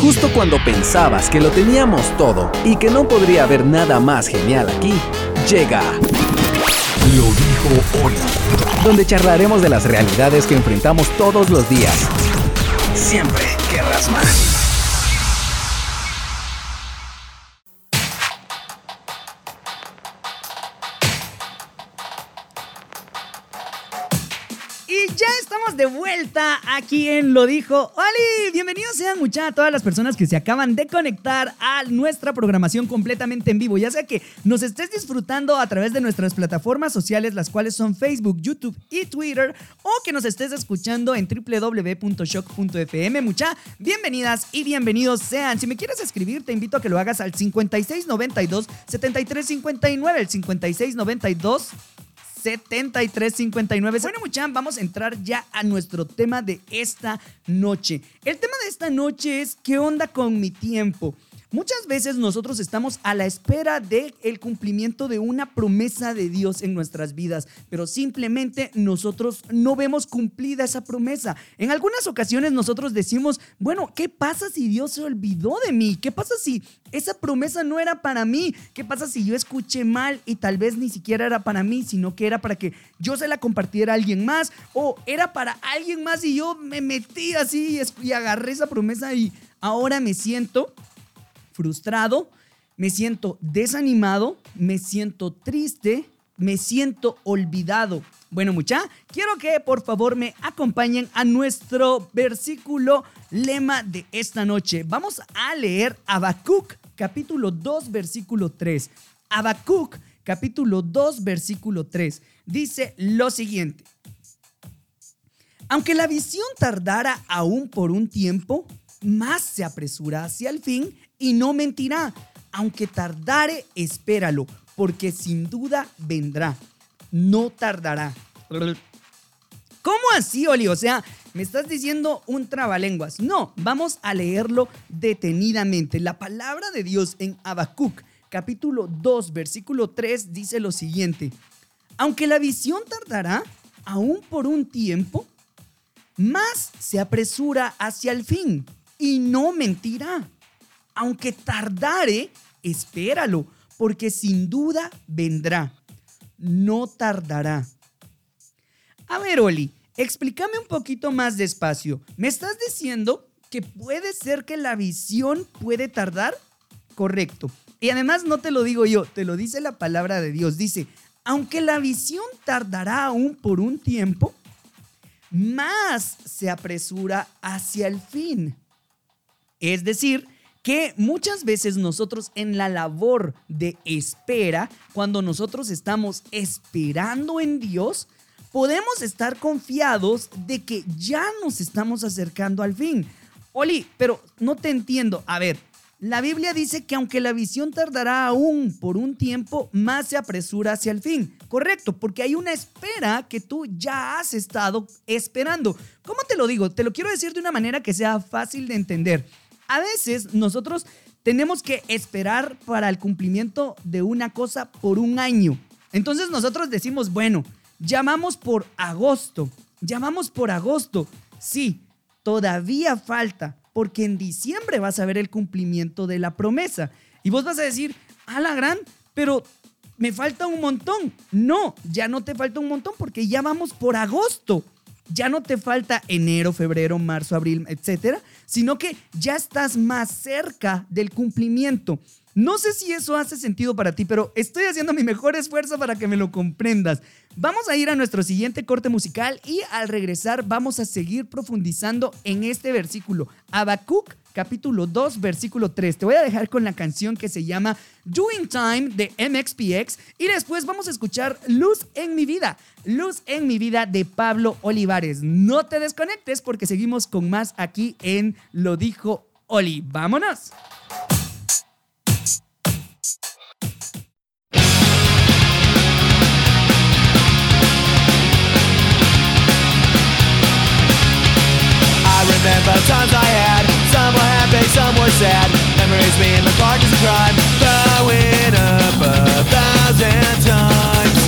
Justo cuando pensabas que lo teníamos todo y que no podría haber nada más genial aquí, llega Lo dijo Oli. donde charlaremos de las realidades que enfrentamos todos los días. Siempre querrás más. De vuelta aquí en Lo Dijo Oli. Bienvenidos sean muchachos a todas las personas que se acaban de conectar a nuestra programación completamente en vivo. Ya sea que nos estés disfrutando a través de nuestras plataformas sociales, las cuales son Facebook, YouTube y Twitter, o que nos estés escuchando en www.shock.fm. Mucha, bienvenidas y bienvenidos sean. Si me quieres escribir, te invito a que lo hagas al 5692 7359, el 5692 7359. Bueno, muchachos, vamos a entrar ya a nuestro tema de esta noche. El tema de esta noche es ¿qué onda con mi tiempo? Muchas veces nosotros estamos a la espera del el cumplimiento de una promesa de Dios en nuestras vidas, pero simplemente nosotros no vemos cumplida esa promesa. En algunas ocasiones nosotros decimos, bueno, ¿qué pasa si Dios se olvidó de mí? ¿Qué pasa si esa promesa no era para mí? ¿Qué pasa si yo escuché mal y tal vez ni siquiera era para mí, sino que era para que yo se la compartiera a alguien más? O era para alguien más y yo me metí así y agarré esa promesa y ahora me siento frustrado, me siento desanimado, me siento triste, me siento olvidado. Bueno, mucha, quiero que por favor me acompañen a nuestro versículo lema de esta noche. Vamos a leer Habacuc, capítulo 2, versículo 3. Habacuc, capítulo 2, versículo 3. Dice lo siguiente. Aunque la visión tardara aún por un tiempo, más se apresura hacia el fin y no mentirá. Aunque tardare, espéralo, porque sin duda vendrá. No tardará. ¿Cómo así, Oli? O sea, me estás diciendo un trabalenguas. No, vamos a leerlo detenidamente. La palabra de Dios en Habacuc, capítulo 2, versículo 3, dice lo siguiente. Aunque la visión tardará, aún por un tiempo, más se apresura hacia el fin y no mentirá. Aunque tardare, espéralo, porque sin duda vendrá. No tardará. A ver, Oli, explícame un poquito más despacio. ¿Me estás diciendo que puede ser que la visión puede tardar? Correcto. Y además no te lo digo yo, te lo dice la palabra de Dios. Dice, aunque la visión tardará aún por un tiempo, más se apresura hacia el fin. Es decir, que muchas veces nosotros en la labor de espera, cuando nosotros estamos esperando en Dios, podemos estar confiados de que ya nos estamos acercando al fin. Oli, pero no te entiendo. A ver, la Biblia dice que aunque la visión tardará aún por un tiempo, más se apresura hacia el fin. Correcto, porque hay una espera que tú ya has estado esperando. ¿Cómo te lo digo? Te lo quiero decir de una manera que sea fácil de entender. A veces nosotros tenemos que esperar para el cumplimiento de una cosa por un año. Entonces nosotros decimos, bueno, llamamos por agosto, llamamos por agosto. Sí, todavía falta, porque en diciembre vas a ver el cumplimiento de la promesa. Y vos vas a decir, a la gran, pero me falta un montón. No, ya no te falta un montón porque ya vamos por agosto. Ya no te falta enero, febrero, marzo, abril, etcétera, sino que ya estás más cerca del cumplimiento. No sé si eso hace sentido para ti, pero estoy haciendo mi mejor esfuerzo para que me lo comprendas. Vamos a ir a nuestro siguiente corte musical y al regresar vamos a seguir profundizando en este versículo. Habacuc capítulo 2, versículo 3. Te voy a dejar con la canción que se llama Doing Time de MXPX y después vamos a escuchar Luz en mi vida. Luz en mi vida de Pablo Olivares. No te desconectes porque seguimos con más aquí en Lo dijo Oli. Vámonos. sad memories mean the park is a crime. Blowing up a thousand times.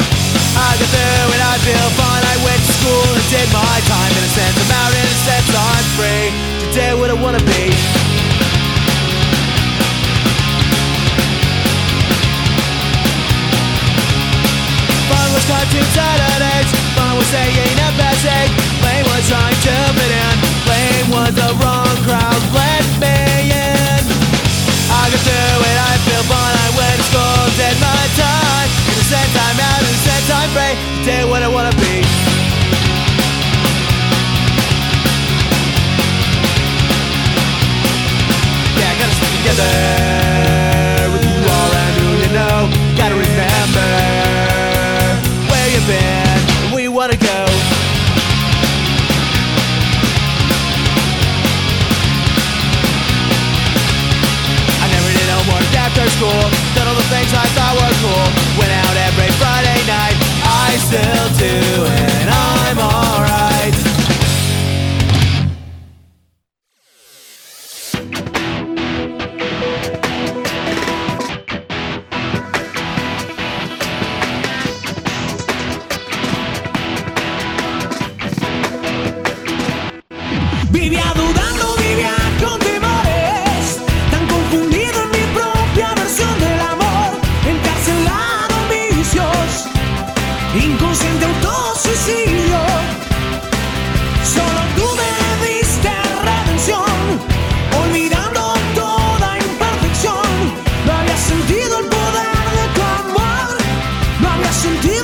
I got through and I feel fine. I went to school and did my time. In a sense I'm out, in a sense I'm free. To do what I wanna be. Fun was cartoon Saturdays Fun was saying a passing Blame was trying to fit in. Blame was the wrong crowd. Blame Yes, indeed.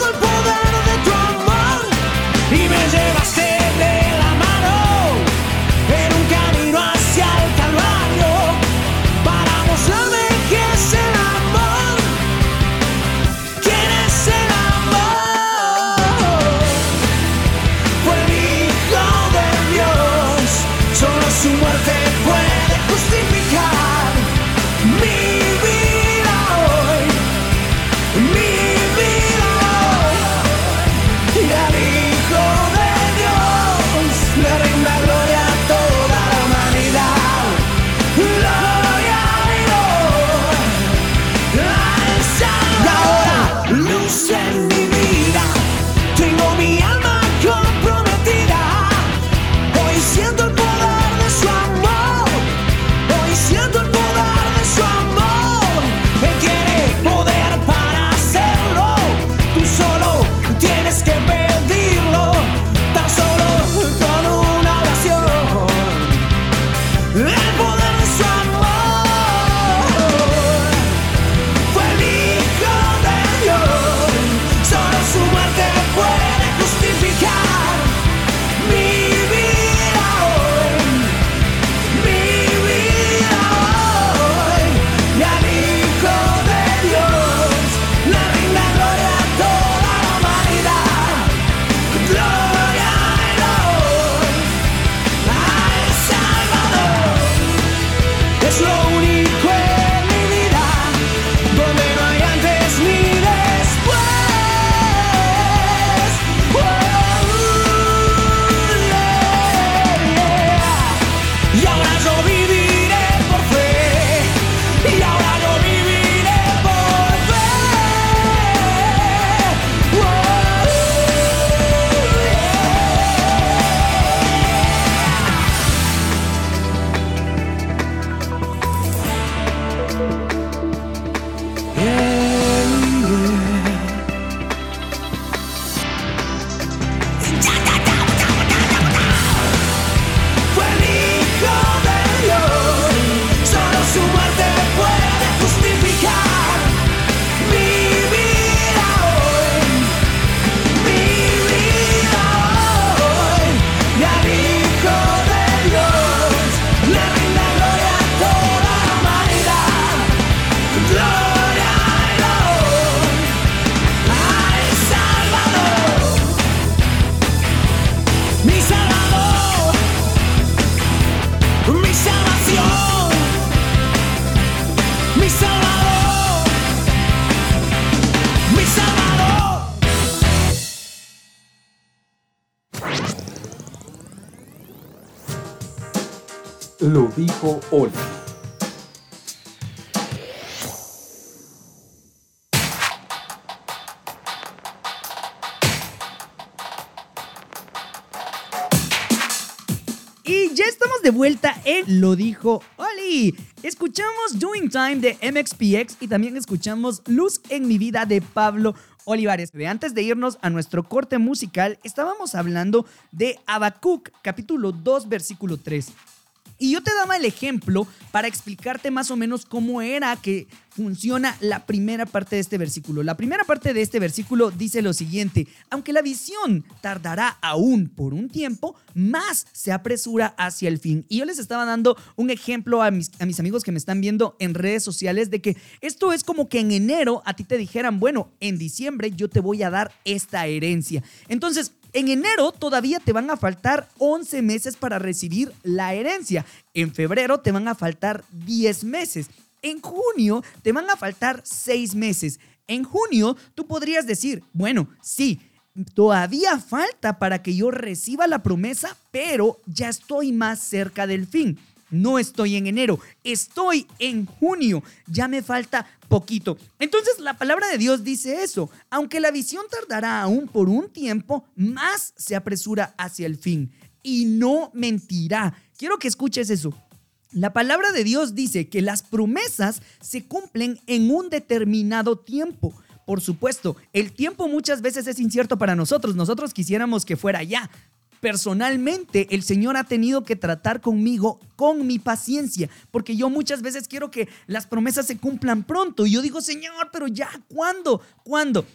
dijo Oli. Y ya estamos de vuelta en Lo dijo Oli. Escuchamos Doing Time de MXPX y también escuchamos Luz en mi vida de Pablo Olivares. Antes de irnos a nuestro corte musical, estábamos hablando de Habacuc, capítulo 2, versículo 3. Y yo te daba el ejemplo para explicarte más o menos cómo era que funciona la primera parte de este versículo. La primera parte de este versículo dice lo siguiente, aunque la visión tardará aún por un tiempo, más se apresura hacia el fin. Y yo les estaba dando un ejemplo a mis, amigos que me están viendo en redes sociales de que esto es como que en enero a ti te dijeran, bueno, en diciembre yo te voy a dar esta herencia. Entonces, en enero todavía te van a faltar 11 meses para recibir la herencia. En febrero te van a faltar 10 meses. En junio te van a faltar 6 meses. En junio tú podrías decir, bueno, sí, todavía falta para que yo reciba la promesa, pero ya estoy más cerca del fin. No estoy en enero, estoy en junio. Ya me falta poquito. Entonces la palabra de Dios dice eso. Aunque la visión tardará aún por un tiempo, más se apresura hacia el fin. Y no mentirá. Quiero que escuches eso. La palabra de Dios dice que las promesas se cumplen en un determinado tiempo. Por supuesto, el tiempo muchas veces es incierto para nosotros. Nosotros quisiéramos que fuera ya, personalmente el Señor ha tenido que tratar conmigo con mi paciencia, porque yo muchas veces quiero que las promesas se cumplan pronto. Y yo digo, Señor, pero ya, ¿cuándo? ¿Cuándo?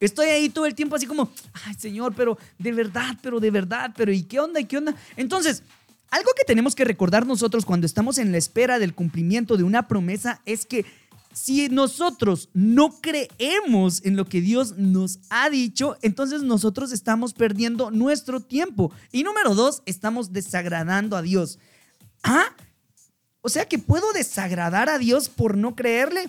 Estoy ahí todo el tiempo así como, ay Señor, pero de verdad, pero de verdad, pero ¿y qué onda? ¿Y qué onda? Entonces, algo que tenemos que recordar nosotros cuando estamos en la espera del cumplimiento de una promesa es que si nosotros no creemos en lo que Dios nos ha dicho, entonces nosotros estamos perdiendo nuestro tiempo. Y número dos, estamos desagradando a Dios. ¿Ah? O sea que puedo desagradar a Dios por no creerle.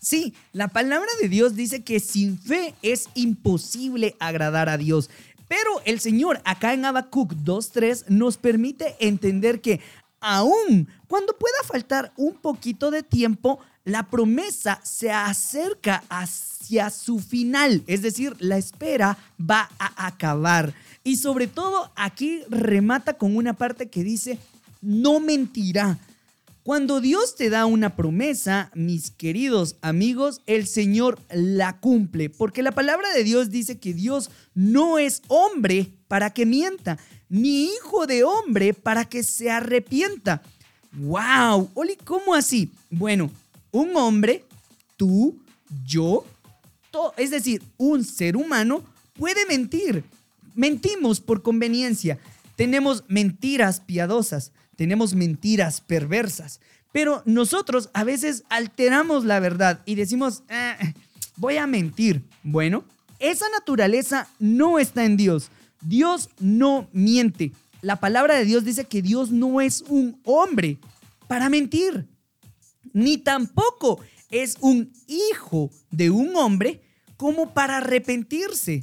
Sí, la palabra de Dios dice que sin fe es imposible agradar a Dios. Pero el Señor acá en Habacuc 2.3 nos permite entender que aún cuando pueda faltar un poquito de tiempo, la promesa se acerca hacia su final, es decir, la espera va a acabar. Y sobre todo aquí remata con una parte que dice, no mentirá. Cuando Dios te da una promesa, mis queridos amigos, el Señor la cumple, porque la palabra de Dios dice que Dios no es hombre para que mienta, ni hijo de hombre para que se arrepienta. ¡Wow! Oli, ¿cómo así? Bueno, un hombre, tú, yo, es decir, un ser humano puede mentir. Mentimos por conveniencia. Tenemos mentiras piadosas, tenemos mentiras perversas, pero nosotros a veces alteramos la verdad y decimos, "Ah, voy a mentir. Bueno, esa naturaleza no está en Dios. Dios no miente. La palabra de Dios dice que Dios no es un hombre para mentir ni tampoco es un hijo de un hombre como para arrepentirse.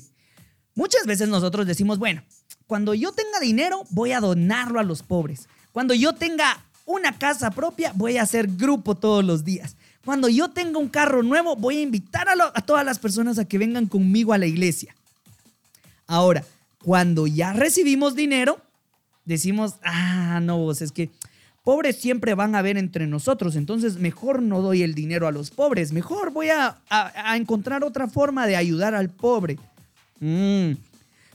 Muchas veces nosotros decimos, bueno, cuando yo tenga dinero voy a donarlo a los pobres. Cuando yo tenga una casa propia voy a hacer grupo todos los días. Cuando yo tenga un carro nuevo voy a invitar a, todas las personas a que vengan conmigo a la iglesia. Ahora, cuando ya recibimos dinero, decimos, ah, no, vos, es que pobres siempre van a haber entre nosotros, entonces mejor no doy el dinero a los pobres, mejor voy a encontrar otra forma de ayudar al pobre. Mm.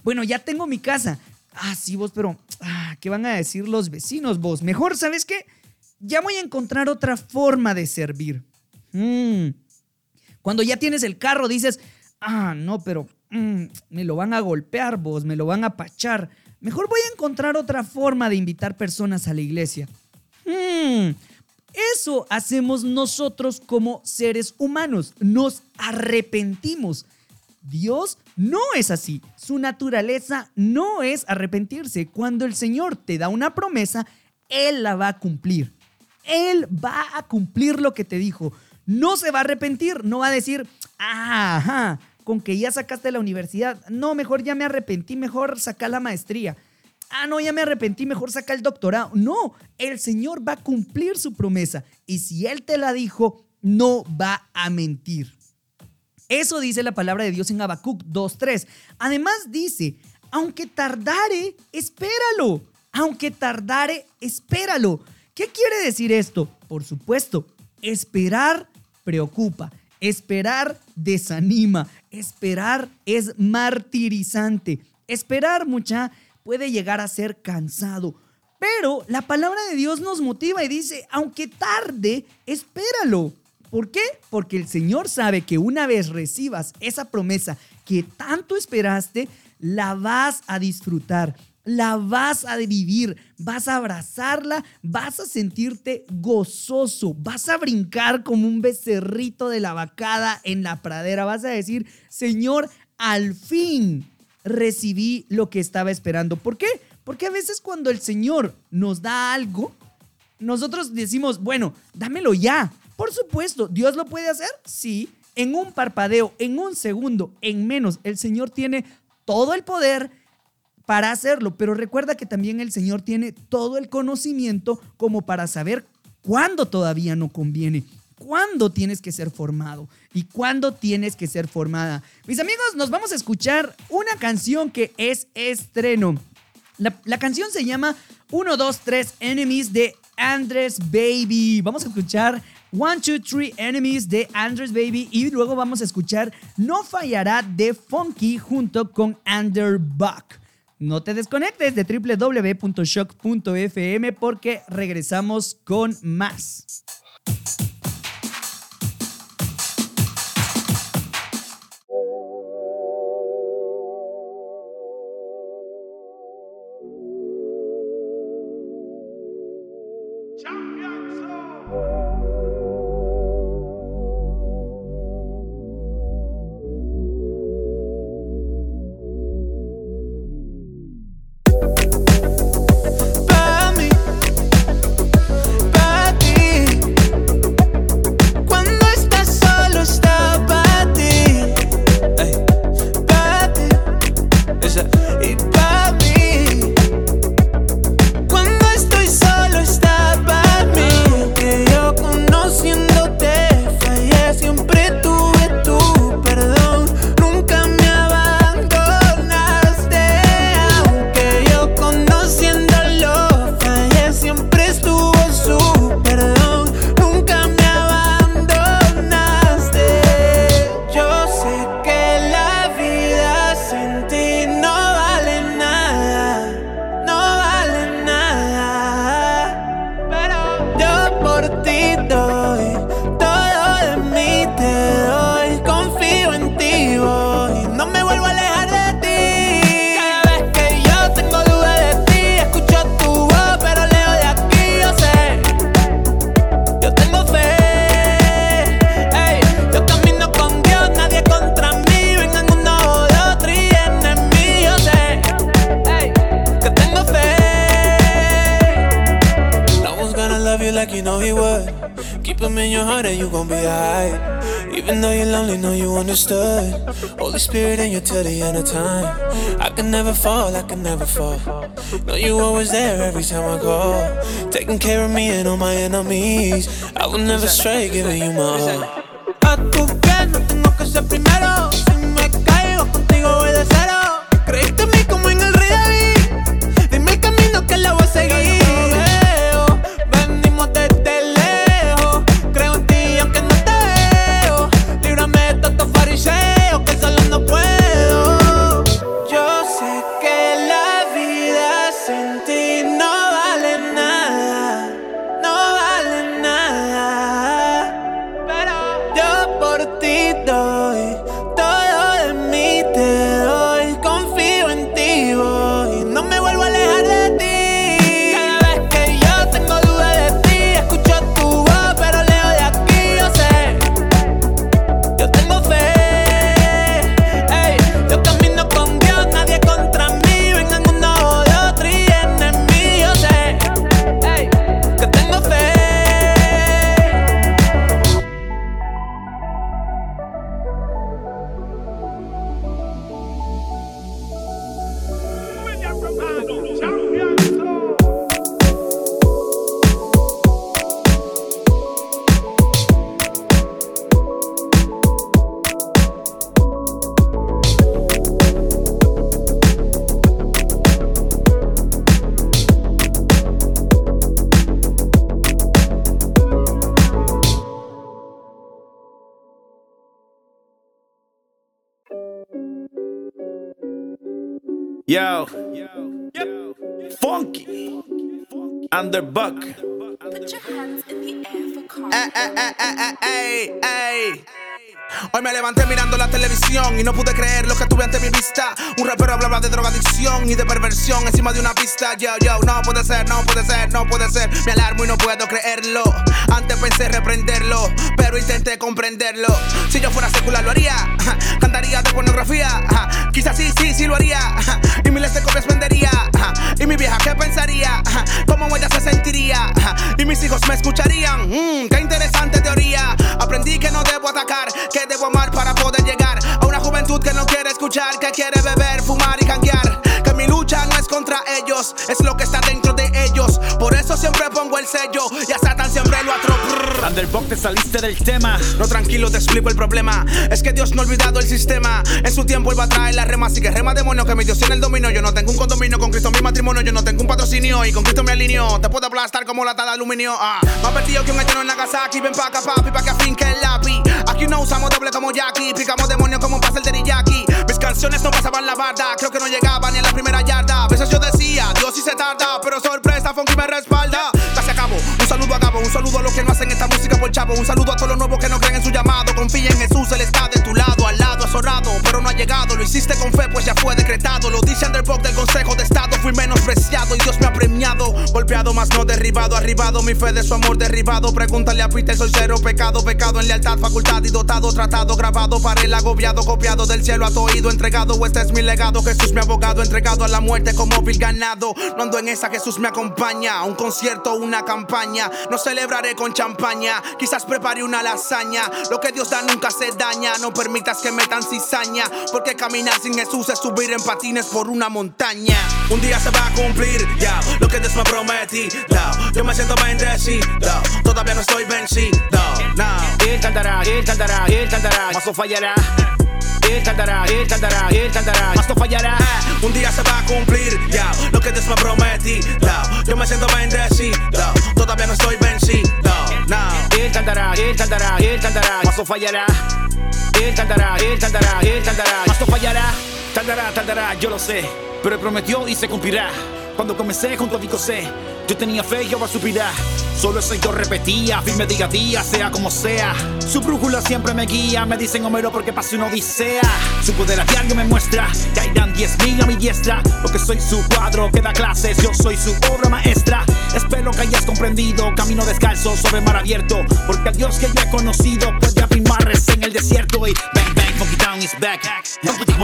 Bueno, ya tengo mi casa. Ah, sí, vos, pero ah, ¿qué van a decir los vecinos, vos? Mejor, ¿sabes qué? Ya voy a encontrar otra forma de servir. Mm. Cuando ya tienes el carro, dices, ah, no, pero mm, me lo van a golpear vos, me lo van a pachar. Mejor voy a encontrar otra forma de invitar personas a la iglesia. Mm, eso hacemos nosotros como seres humanos. Nos arrepentimos. Dios no es así. Su naturaleza no es arrepentirse. Cuando el Señor te da una promesa, Él la va a cumplir. Él va a cumplir lo que te dijo. No se va a arrepentir. No va a decir, "Ah, ajá, con que ya sacaste la universidad. No, mejor ya me arrepentí. Mejor saca la maestría. Ah, no, ya me arrepentí, mejor saca el doctorado. No, el Señor va a cumplir su promesa. Y si Él te la dijo, no va a mentir. Eso dice la palabra de Dios en Habacuc 2.3. Además dice, aunque tardare, espéralo. Aunque tardare, espéralo. ¿Qué quiere decir esto? Por supuesto, esperar preocupa. Esperar desanima, esperar es martirizante. Esperar, mucha, puede llegar a ser cansado. Pero la palabra de Dios nos motiva y dice, aunque tarde, espéralo. ¿Por qué? Porque el Señor sabe que una vez recibas esa promesa que tanto esperaste, la vas a disfrutar, la vas a vivir, vas a abrazarla, vas a sentirte gozoso, vas a brincar como un becerrito de la vacada en la pradera, vas a decir, Señor, al fin recibí lo que estaba esperando. ¿Por qué? Porque a veces cuando el Señor nos da algo, nosotros decimos, bueno, dámelo ya. Por supuesto, ¿Dios lo puede hacer? Sí. En un parpadeo, en un segundo, en menos, el Señor tiene todo el poder para hacerlo, pero recuerda que también el Señor tiene todo el conocimiento como para saber cuándo todavía no conviene, cuándo tienes que ser formado y cuándo tienes que ser formada. Mis amigos, nos vamos a escuchar una canción que es estreno. La, canción se llama 1, 2, 3 Enemies de Andres Baby. Vamos a escuchar 1, 2, 3 Enemies de Andres Baby y luego vamos a escuchar No Fallará de Funky junto con Underbuck. No te desconectes de www.shock.fm porque regresamos con más. Know you always there every time I call. Taking care of me and all my enemies. I will never stray, giving you my all. A tu no tengo que ser primero. Yo. Funky. Underbuck. Put your hands in the air for Carl. Eh, eh, eh, eh, eh, ey, ey. Hoy me levanté mirando la televisión y no pude creer lo que tuve ante mi vista. Un rapero hablaba de drogadicción y de perversión encima de una pista. Yo, yo, no puede ser, no puede ser, no puede ser. Me alarmo y no puedo creerlo. Antes pensé reprenderlo, pero intenté comprenderlo. Si yo fuera secular lo haría. Cantaría de pornografía. Quizás sí, sí, sí lo haría. Y miles de copias vendería. Y mi vieja, ¿qué pensaría? ¿Cómo ella se sentiría? Y mis hijos me escucharían. Mmm, qué interesante teoría. Aprendí que no debo atacar, que debo amar para poder llegar a una juventud que no quiere escuchar, que quiere beber, fumar y canguear. Que mi lucha no es contra ellos, es lo que está dentro de ellos. Por eso siempre pongo el sello y a Satan siempre lo atropello. Underbuck, te saliste del tema. No, tranquilo, te explico el problema. Es que Dios no ha olvidado el sistema. En su tiempo él va a traer la rema. Así que rema demonio que mi Dios tiene el dominio. Yo no tengo un condominio con Cristo mi matrimonio. Yo no tengo un patrocinio y con Cristo me alineo. Te puedo aplastar como lata de aluminio. Ah, más perdido que un en Nagasaki. Ven pa' acá, papi, pa' que afinque el lápiz. Aquí no usamos doble como Jackie. Picamos demonio como pasa el teriyaki. Mis canciones no pasaban la barda. Creo que no llegaban ni a la primera yarda. A veces yo decía, Dios sí se tarda. Pero sorpresa, Funky me respalda. Casi acabo. Un saludo a Gabo. Un saludo a los que no hacen esta música por chavo. Un saludo a todos los nuevos que no creen en su llamado. Confía en Jesús, Él está de tu lado, al lado, Pero no ha llegado. Lo hiciste con fe, pues ya fue decretado. Lo dice Underbox del Consejo de Estado. Fui menospreciado y Dios me ha premiado. Golpeado, más no derribado. Arribado, mi fe de su amor derribado. Pregúntale a Peter, soy cero pecado. Pecado en lealtad, facultad y dotado. Tratado, grabado para el agobiado. Copiado del cielo a tu oído, entregado. Este es mi legado. Jesús mi abogado, entregado a la muerte como vil ganado. No ando en esa, Jesús me acompaña. Un concierto, una campaña. No celebraré con champaña. Quizás prepare una lasaña. Lo que Dios da nunca se daña. No permitas que metan cizaña. Porque caminar sin Jesús es subir en patines por una montaña. Un día se va a cumplir, ya, lo que Dios me prometí. Yo me siento bendecido. Todavía no estoy vencido. No. Él cantará, él cantará, él cantará. Más no fallará. Él cantará, él cantará, él cantará. Más no fallará. Un día se va a cumplir, ya, lo que Dios me prometí. Yo me siento bendecido. Todavía no estoy vencido. No. Él cantará, él cantará, él cantará. Más no fallará. Él cantará, él cantará, él cantará. Más no fallará. Tardará, tardará, yo lo sé. Pero prometió y se cumplirá. Cuando comencé junto a Vico C, yo tenía fe y Jehová suplirá. Solo eso yo repetía, firme día a día, sea como sea. Su brújula siempre me guía, me dicen Homero porque pasé una odisea. Su poder a diario me muestra, caerán diez mil a mi diestra. Porque soy su cuadro que da clases, yo soy su obra maestra. Espero que hayas comprendido, camino descalzo sobre mar abierto. Porque al Dios que yo he conocido puede abrir mares en el desierto. Y Funky Town is back.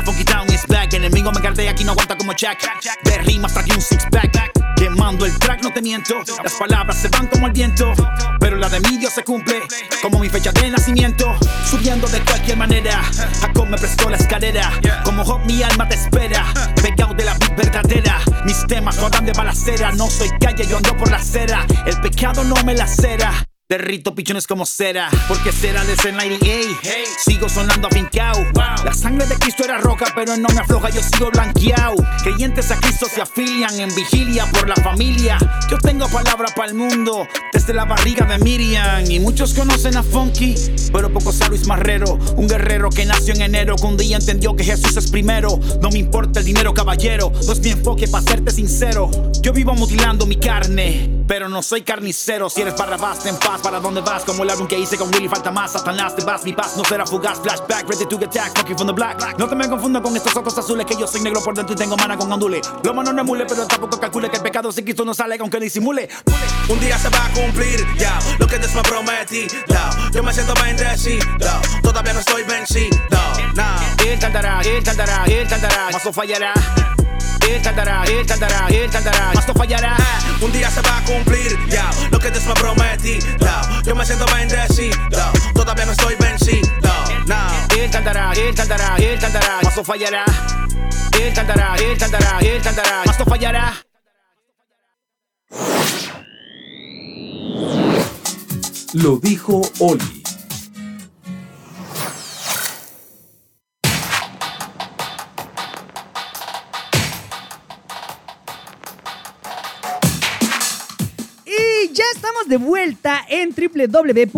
Funky Town, is back. Enemigo me cartea aquí no aguanta como Jack. De rimas traje un six pack. Quemando el track, no te miento. Las palabras se van como el viento. Pero la de mi Dios se cumple. Como mi fecha de nacimiento. Subiendo de cualquier manera. Jacob me prestó la escalera. Como Job, mi alma te espera. Pegado de la vida verdadera. Mis temas no dan de balacera. No soy calle, yo ando por la acera. El pecado no me lacera. Derrito pichones como cera, porque cera desde el 98. Sigo sonando afincao. La sangre de Cristo era roca, pero no me afloja, yo sigo blanqueado. Creyentes a Cristo se afilian en vigilia por la familia. Yo tengo palabra para el mundo, desde la barriga de Miriam. Y muchos conocen a Funky, pero pocos saben Luis Marrero. Un guerrero que nació en enero, que un día entendió que Jesús es primero. No me importa el dinero, caballero, no es mi enfoque, para serte sincero. Yo vivo mutilando mi carne, pero no soy carnicero. Si eres barrabás, ten paz, ¿para dónde vas? Como el álbum que hice con Willy, falta más. Satanás, te vas, mi paz no será fugaz. Flashback, ready to get attack, fucking from the black. No te me confunda con estos ojos azules, que yo soy negro por dentro y tengo mana con andule. Lo mano no emule, pero tampoco calcule que el pecado sin Cristo no sale, aunque disimule. Un día se va a cumplir, ya, lo que Dios me prometí. Yo me siento bendecido. Todavía no estoy vencido. No. Él cantará, él cantará, él cantará. Más no fallará. Él cantará, él cantará, él cantará. Más no fallará. Un día se va a cumplir, ya, lo que Dios me prometí. Yo me siento bendecido. Todavía no estoy vencido. No. Él cantará, él cantará, él cantará. Más no fallará. Él cantará, él cantará, él cantará. Más no fallará. Lo dijo Oli. Estamos de vuelta en www.shock.fm,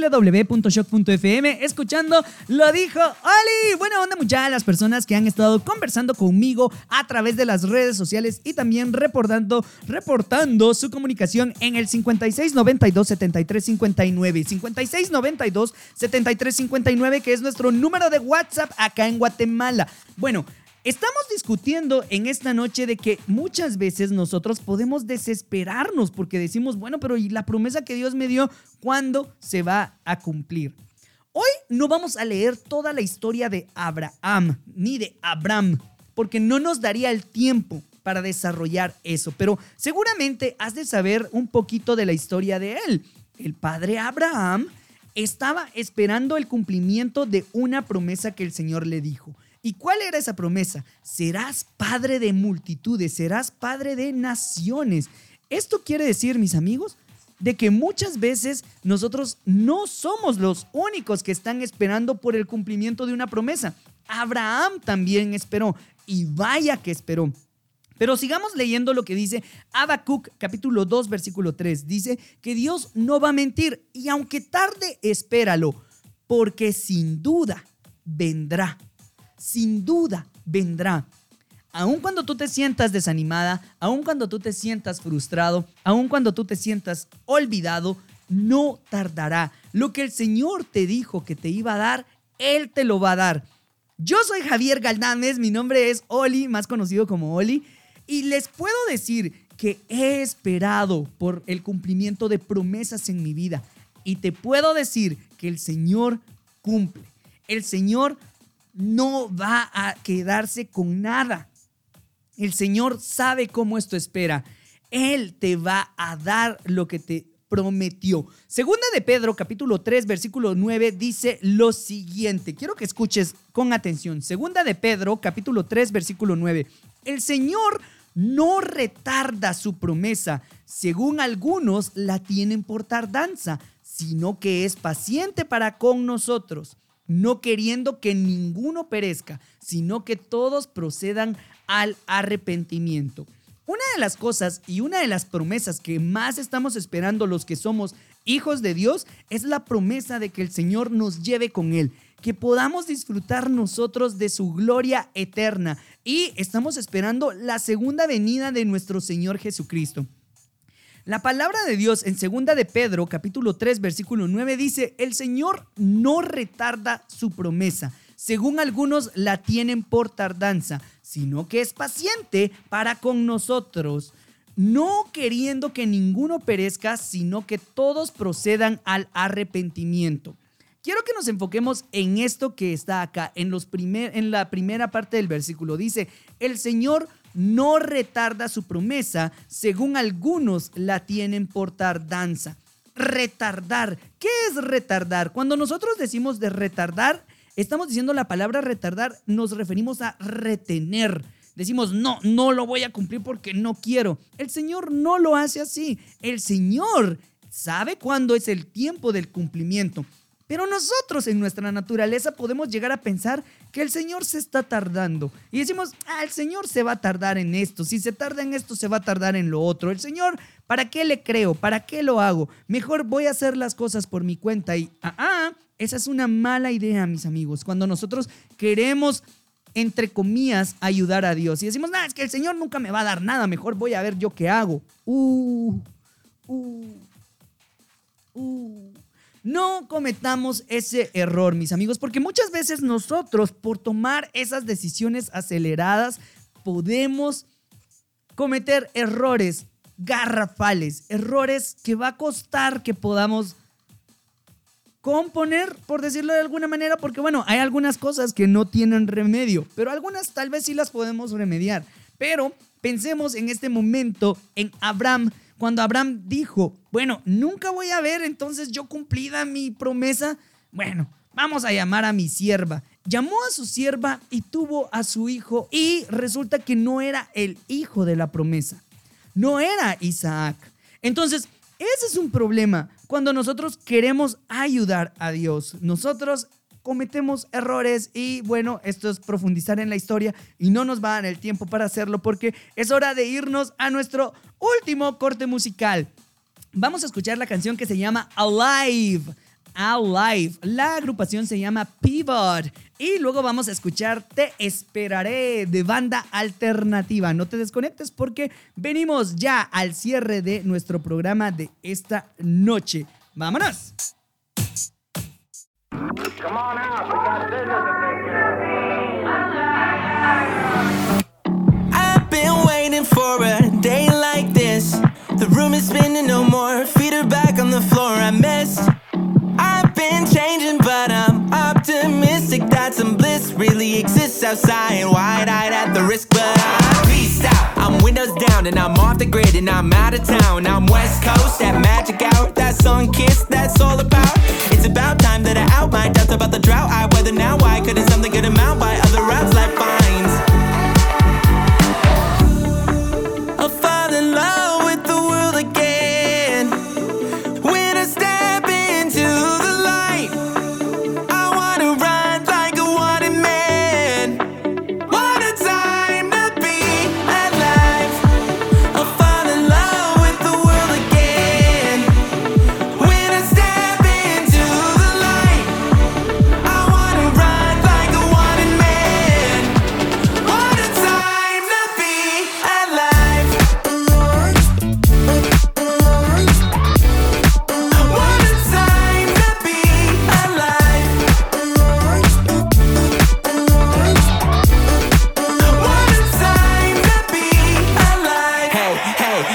www.shock.fm, escuchando Lo dijo Oli. Buena onda muchas las personas que han estado conversando conmigo a través de las redes sociales y también reportando, reportando su comunicación en el 5692 7359 5692 7359 que es nuestro número de WhatsApp acá en Guatemala. Bueno, Estamos discutiendo en esta noche de que muchas veces nosotros podemos desesperarnos porque decimos, bueno, pero ¿y la promesa que Dios me dio cuándo se va a cumplir? Hoy no vamos a leer toda la historia de Abraham ni de Abraham, porque no nos daría el tiempo para desarrollar eso, pero seguramente has de saber un poquito de la historia de él. El padre Abraham estaba esperando el cumplimiento de una promesa que el Señor le dijo. ¿Y cuál era esa promesa? Serás padre de multitudes, serás padre de naciones. Esto quiere decir, mis amigos, de que muchas veces nosotros no somos los únicos que están esperando por el cumplimiento de una promesa. Abraham también esperó y vaya que esperó. Pero sigamos leyendo lo que dice Habacuc capítulo 2 versículo 3. Dice que Dios no va a mentir y aunque tarde, espéralo, porque sin duda vendrá sin duda vendrá. Aun cuando tú te sientas desanimada, aun cuando tú te sientas frustrado, aun cuando tú te sientas olvidado, no tardará. Lo que el Señor te dijo que te iba a dar, Él te lo va a dar. Yo soy Javier Galdames, mi nombre es Oli, más conocido como Oli, y les puedo decir que he esperado por el cumplimiento de promesas en mi vida. Y te puedo decir que el Señor cumple. El Señor no va a quedarse con nada. El Señor sabe cómo esto espera. Él te va a dar lo que te prometió. Segunda de Pedro, capítulo 3, versículo 9, dice lo siguiente. Quiero que escuches con atención. Segunda de Pedro, capítulo 3, versículo 9. El Señor no retarda su promesa, según algunos la tienen por tardanza, sino que es paciente para con nosotros no queriendo que ninguno perezca, sino que todos procedan al arrepentimiento. Una de las cosas y una de las promesas que más estamos esperando los que somos hijos de Dios es la promesa de que el Señor nos lleve con Él, que podamos disfrutar nosotros de su gloria eterna. Y estamos esperando la segunda venida de nuestro Señor Jesucristo. La palabra de Dios en segunda de Pedro, capítulo 3, versículo 9 dice, "El Señor no retarda su promesa, según algunos la tienen por tardanza, sino que es paciente para con nosotros, no queriendo que ninguno perezca, sino que todos procedan al arrepentimiento." Quiero que nos enfoquemos en esto que está acá, en, los primer, en la primera parte del versículo. Dice, el Señor no retarda su promesa, según algunos la tienen por tardanza. Retardar. ¿Qué es retardar? Cuando nosotros decimos de retardar, estamos diciendo la palabra retardar, nos referimos a retener. Decimos, no, no lo voy a cumplir porque no quiero. El Señor no lo hace así. El Señor sabe cuándo es el tiempo del cumplimiento. Pero nosotros en nuestra naturaleza podemos llegar a pensar que el Señor se está tardando. Y decimos, ah, el Señor se va a tardar en esto. Si se tarda en esto, se va a tardar en lo otro. El Señor, ¿para qué le creo? ¿Para qué lo hago? Mejor voy a hacer las cosas por mi cuenta. Y, ah, ah, esa es una mala idea, mis amigos. Cuando nosotros queremos entre comillas, ayudar a Dios. Y decimos, nada, es que el Señor nunca me va a dar nada, mejor voy a ver yo qué hago. Uh, uh, uh. No cometamos ese error, mis amigos, porque muchas veces nosotros, por tomar esas decisiones aceleradas, podemos cometer errores garrafales, errores que va a costar que podamos componer, por decirlo de alguna manera, porque bueno, hay algunas cosas que no tienen remedio, pero algunas tal vez sí las podemos remediar. Pero pensemos en este momento en Abraham, cuando Abraham dijo, bueno, nunca voy a ver entonces yo cumplida mi promesa, bueno, vamos a llamar a mi sierva. Llamó a su sierva y tuvo a su hijo y resulta que no era el hijo de la promesa, no era Isaac. Entonces, ese es un problema cuando nosotros queremos ayudar a Dios. Nosotros cometemos errores y bueno, esto es profundizar en la historia y no nos va a dar el tiempo para hacerlo porque es hora de irnos a nuestro último corte musical. Vamos a escuchar la canción que se llama Alive. Alive. La agrupación se llama Pivot. Y luego vamos a escuchar Te Esperaré de banda alternativa. No te desconectes porque venimos ya al cierre de nuestro programa de esta noche. ¡Vámonos! I've been waiting for a day like this. The room is spinning no more. Feet are back on the floor. I missed. I've been changing, but I'm optimistic that some bliss really exists outside. Wide eyed at the risk, but I'm peaced out. I'm windows down and I'm off the grid and I'm out of town. I'm West Coast, that magic hour, that sun kiss, that's all about. It's about I out my doubts about the drought. I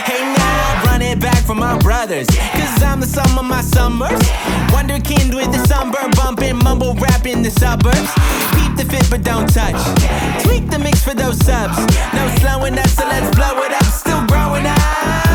hey, now, run it back for my brothers. Cause I'm the sum of my summers. Wonderkind with the sunburn bumping, mumble rap in the suburbs. Keep the fit but don't touch. Tweak the mix for those subs. No slowing up, so let's blow it up. Still growing up.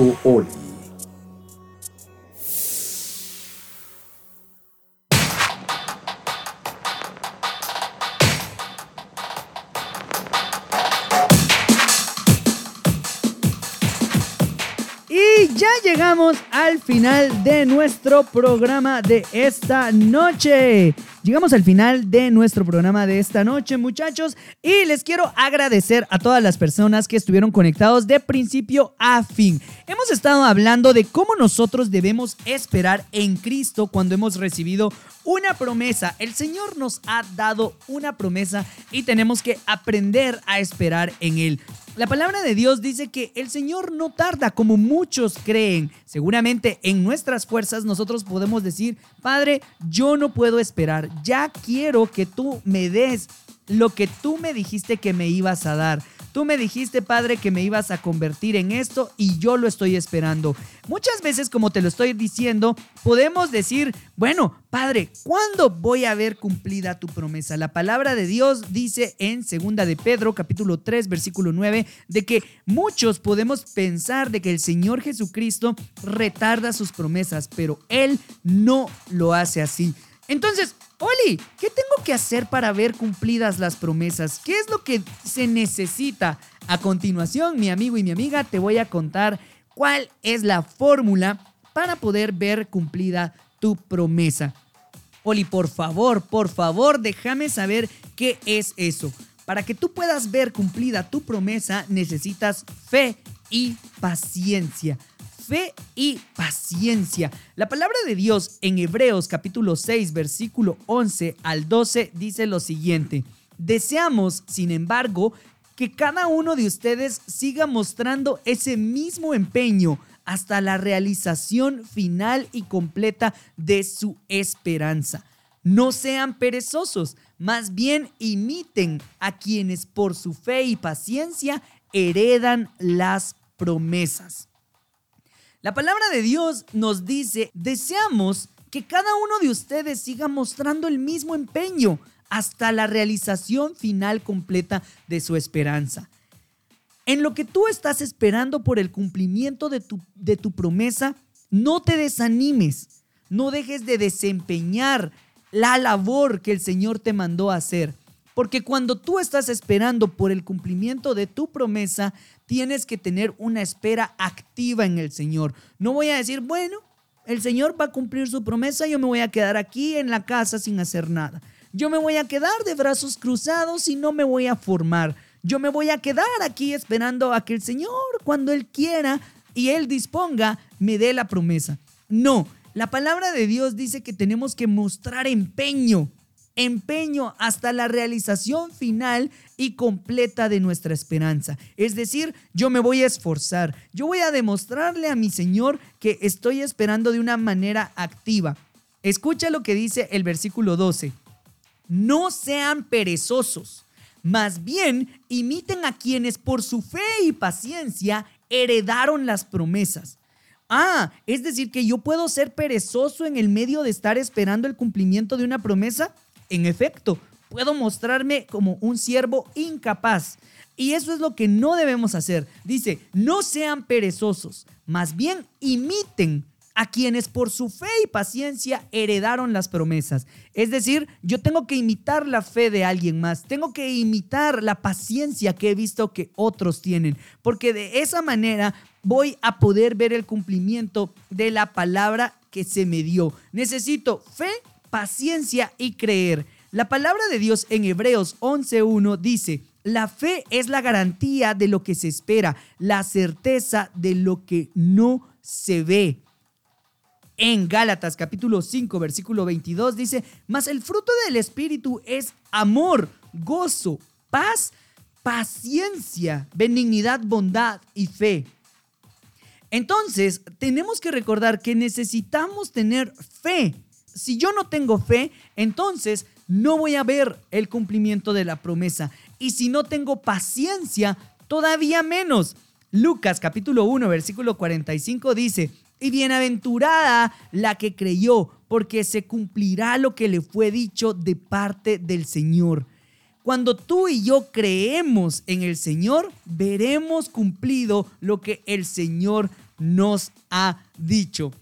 Oli. Y ya llegamos al final de nuestro programa de esta noche. Llegamos al final de nuestro programa de esta noche, muchachos, y les quiero agradecer a todas las personas que estuvieron conectados de principio a fin. Hemos estado hablando de cómo nosotros debemos esperar en Cristo cuando hemos recibido una promesa. El Señor nos ha dado una promesa y tenemos que aprender a esperar en Él. La palabra de Dios dice que el Señor no tarda como muchos creen. Seguramente en nuestras fuerzas nosotros podemos decir, Padre, yo no puedo esperar, ya quiero que tú me des lo que tú me dijiste que me ibas a dar. Tú me dijiste, Padre, que me ibas a convertir en esto y yo lo estoy esperando. Muchas veces, como te lo estoy diciendo, podemos decir, bueno, Padre, ¿cuándo voy a ver cumplida tu promesa? La palabra de Dios dice en segunda de Pedro, capítulo 3, versículo 9, de que muchos podemos pensar de que el Señor Jesucristo retarda sus promesas, pero Él no lo hace así. Entonces, Oli, ¿qué tengo que hacer para ver cumplidas las promesas? ¿Qué es lo que se necesita? A continuación, mi amigo y mi amiga, te voy a contar cuál es la fórmula para poder ver cumplida tu promesa. Oli, por favor, por favor, déjame saber qué es eso. Para que tú puedas ver cumplida tu promesa, necesitas fe y paciencia fe y paciencia. La palabra de Dios en Hebreos capítulo 6 versículo 11 al 12 dice lo siguiente. Deseamos, sin embargo, que cada uno de ustedes siga mostrando ese mismo empeño hasta la realización final y completa de su esperanza. No sean perezosos, más bien imiten a quienes por su fe y paciencia heredan las promesas. La palabra de Dios nos dice, deseamos que cada uno de ustedes siga mostrando el mismo empeño hasta la realización final completa de su esperanza. En lo que tú estás esperando por el cumplimiento de tu, de tu promesa, no te desanimes, no dejes de desempeñar la labor que el Señor te mandó a hacer. Porque cuando tú estás esperando por el cumplimiento de tu promesa, tienes que tener una espera activa en el Señor. No voy a decir, bueno, el Señor va a cumplir su promesa, yo me voy a quedar aquí en la casa sin hacer nada. Yo me voy a quedar de brazos cruzados y no me voy a formar. Yo me voy a quedar aquí esperando a que el Señor, cuando Él quiera y Él disponga, me dé la promesa. No, la palabra de Dios dice que tenemos que mostrar empeño empeño hasta la realización final y completa de nuestra esperanza. Es decir, yo me voy a esforzar, yo voy a demostrarle a mi Señor que estoy esperando de una manera activa. Escucha lo que dice el versículo 12. No sean perezosos, más bien imiten a quienes por su fe y paciencia heredaron las promesas. Ah, es decir, que yo puedo ser perezoso en el medio de estar esperando el cumplimiento de una promesa. En efecto, puedo mostrarme como un siervo incapaz. Y eso es lo que no debemos hacer. Dice, no sean perezosos, más bien imiten a quienes por su fe y paciencia heredaron las promesas. Es decir, yo tengo que imitar la fe de alguien más, tengo que imitar la paciencia que he visto que otros tienen, porque de esa manera voy a poder ver el cumplimiento de la palabra que se me dio. Necesito fe paciencia y creer. La palabra de Dios en Hebreos 11.1 dice, la fe es la garantía de lo que se espera, la certeza de lo que no se ve. En Gálatas capítulo 5 versículo 22 dice, mas el fruto del Espíritu es amor, gozo, paz, paciencia, benignidad, bondad y fe. Entonces, tenemos que recordar que necesitamos tener fe si yo no tengo fe, entonces no voy a ver el cumplimiento de la promesa. Y si no tengo paciencia, todavía menos. Lucas capítulo 1, versículo 45 dice, y bienaventurada la que creyó, porque se cumplirá lo que le fue dicho de parte del Señor. Cuando tú y yo creemos en el Señor, veremos cumplido lo que el Señor nos ha dicho.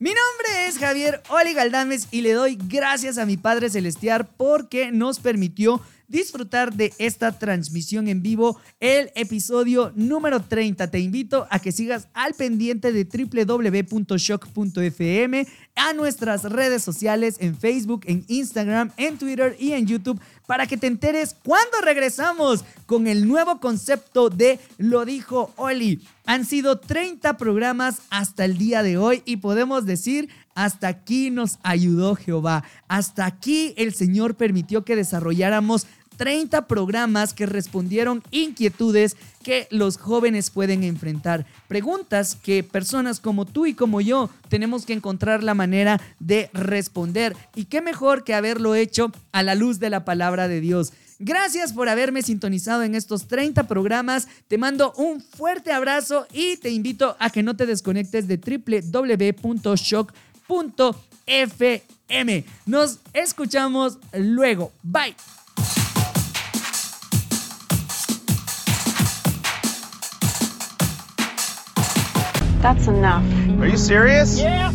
Mi nombre es Javier Oli Galdames y le doy gracias a mi Padre Celestial porque nos permitió disfrutar de esta transmisión en vivo, el episodio número 30. Te invito a que sigas al pendiente de www.shock.fm, a nuestras redes sociales en Facebook, en Instagram, en Twitter y en YouTube para que te enteres cuando regresamos con el nuevo concepto de Lo dijo Oli. Han sido 30 programas hasta el día de hoy y podemos decir hasta aquí nos ayudó Jehová. Hasta aquí el Señor permitió que desarrolláramos 30 programas que respondieron inquietudes que los jóvenes pueden enfrentar. Preguntas que personas como tú y como yo tenemos que encontrar la manera de responder. Y qué mejor que haberlo hecho a la luz de la palabra de Dios. Gracias por haberme sintonizado en estos 30 programas. Te mando un fuerte abrazo y te invito a que no te desconectes de www.shock.fm. Nos escuchamos luego. Bye. That's enough. Are you serious? Yeah.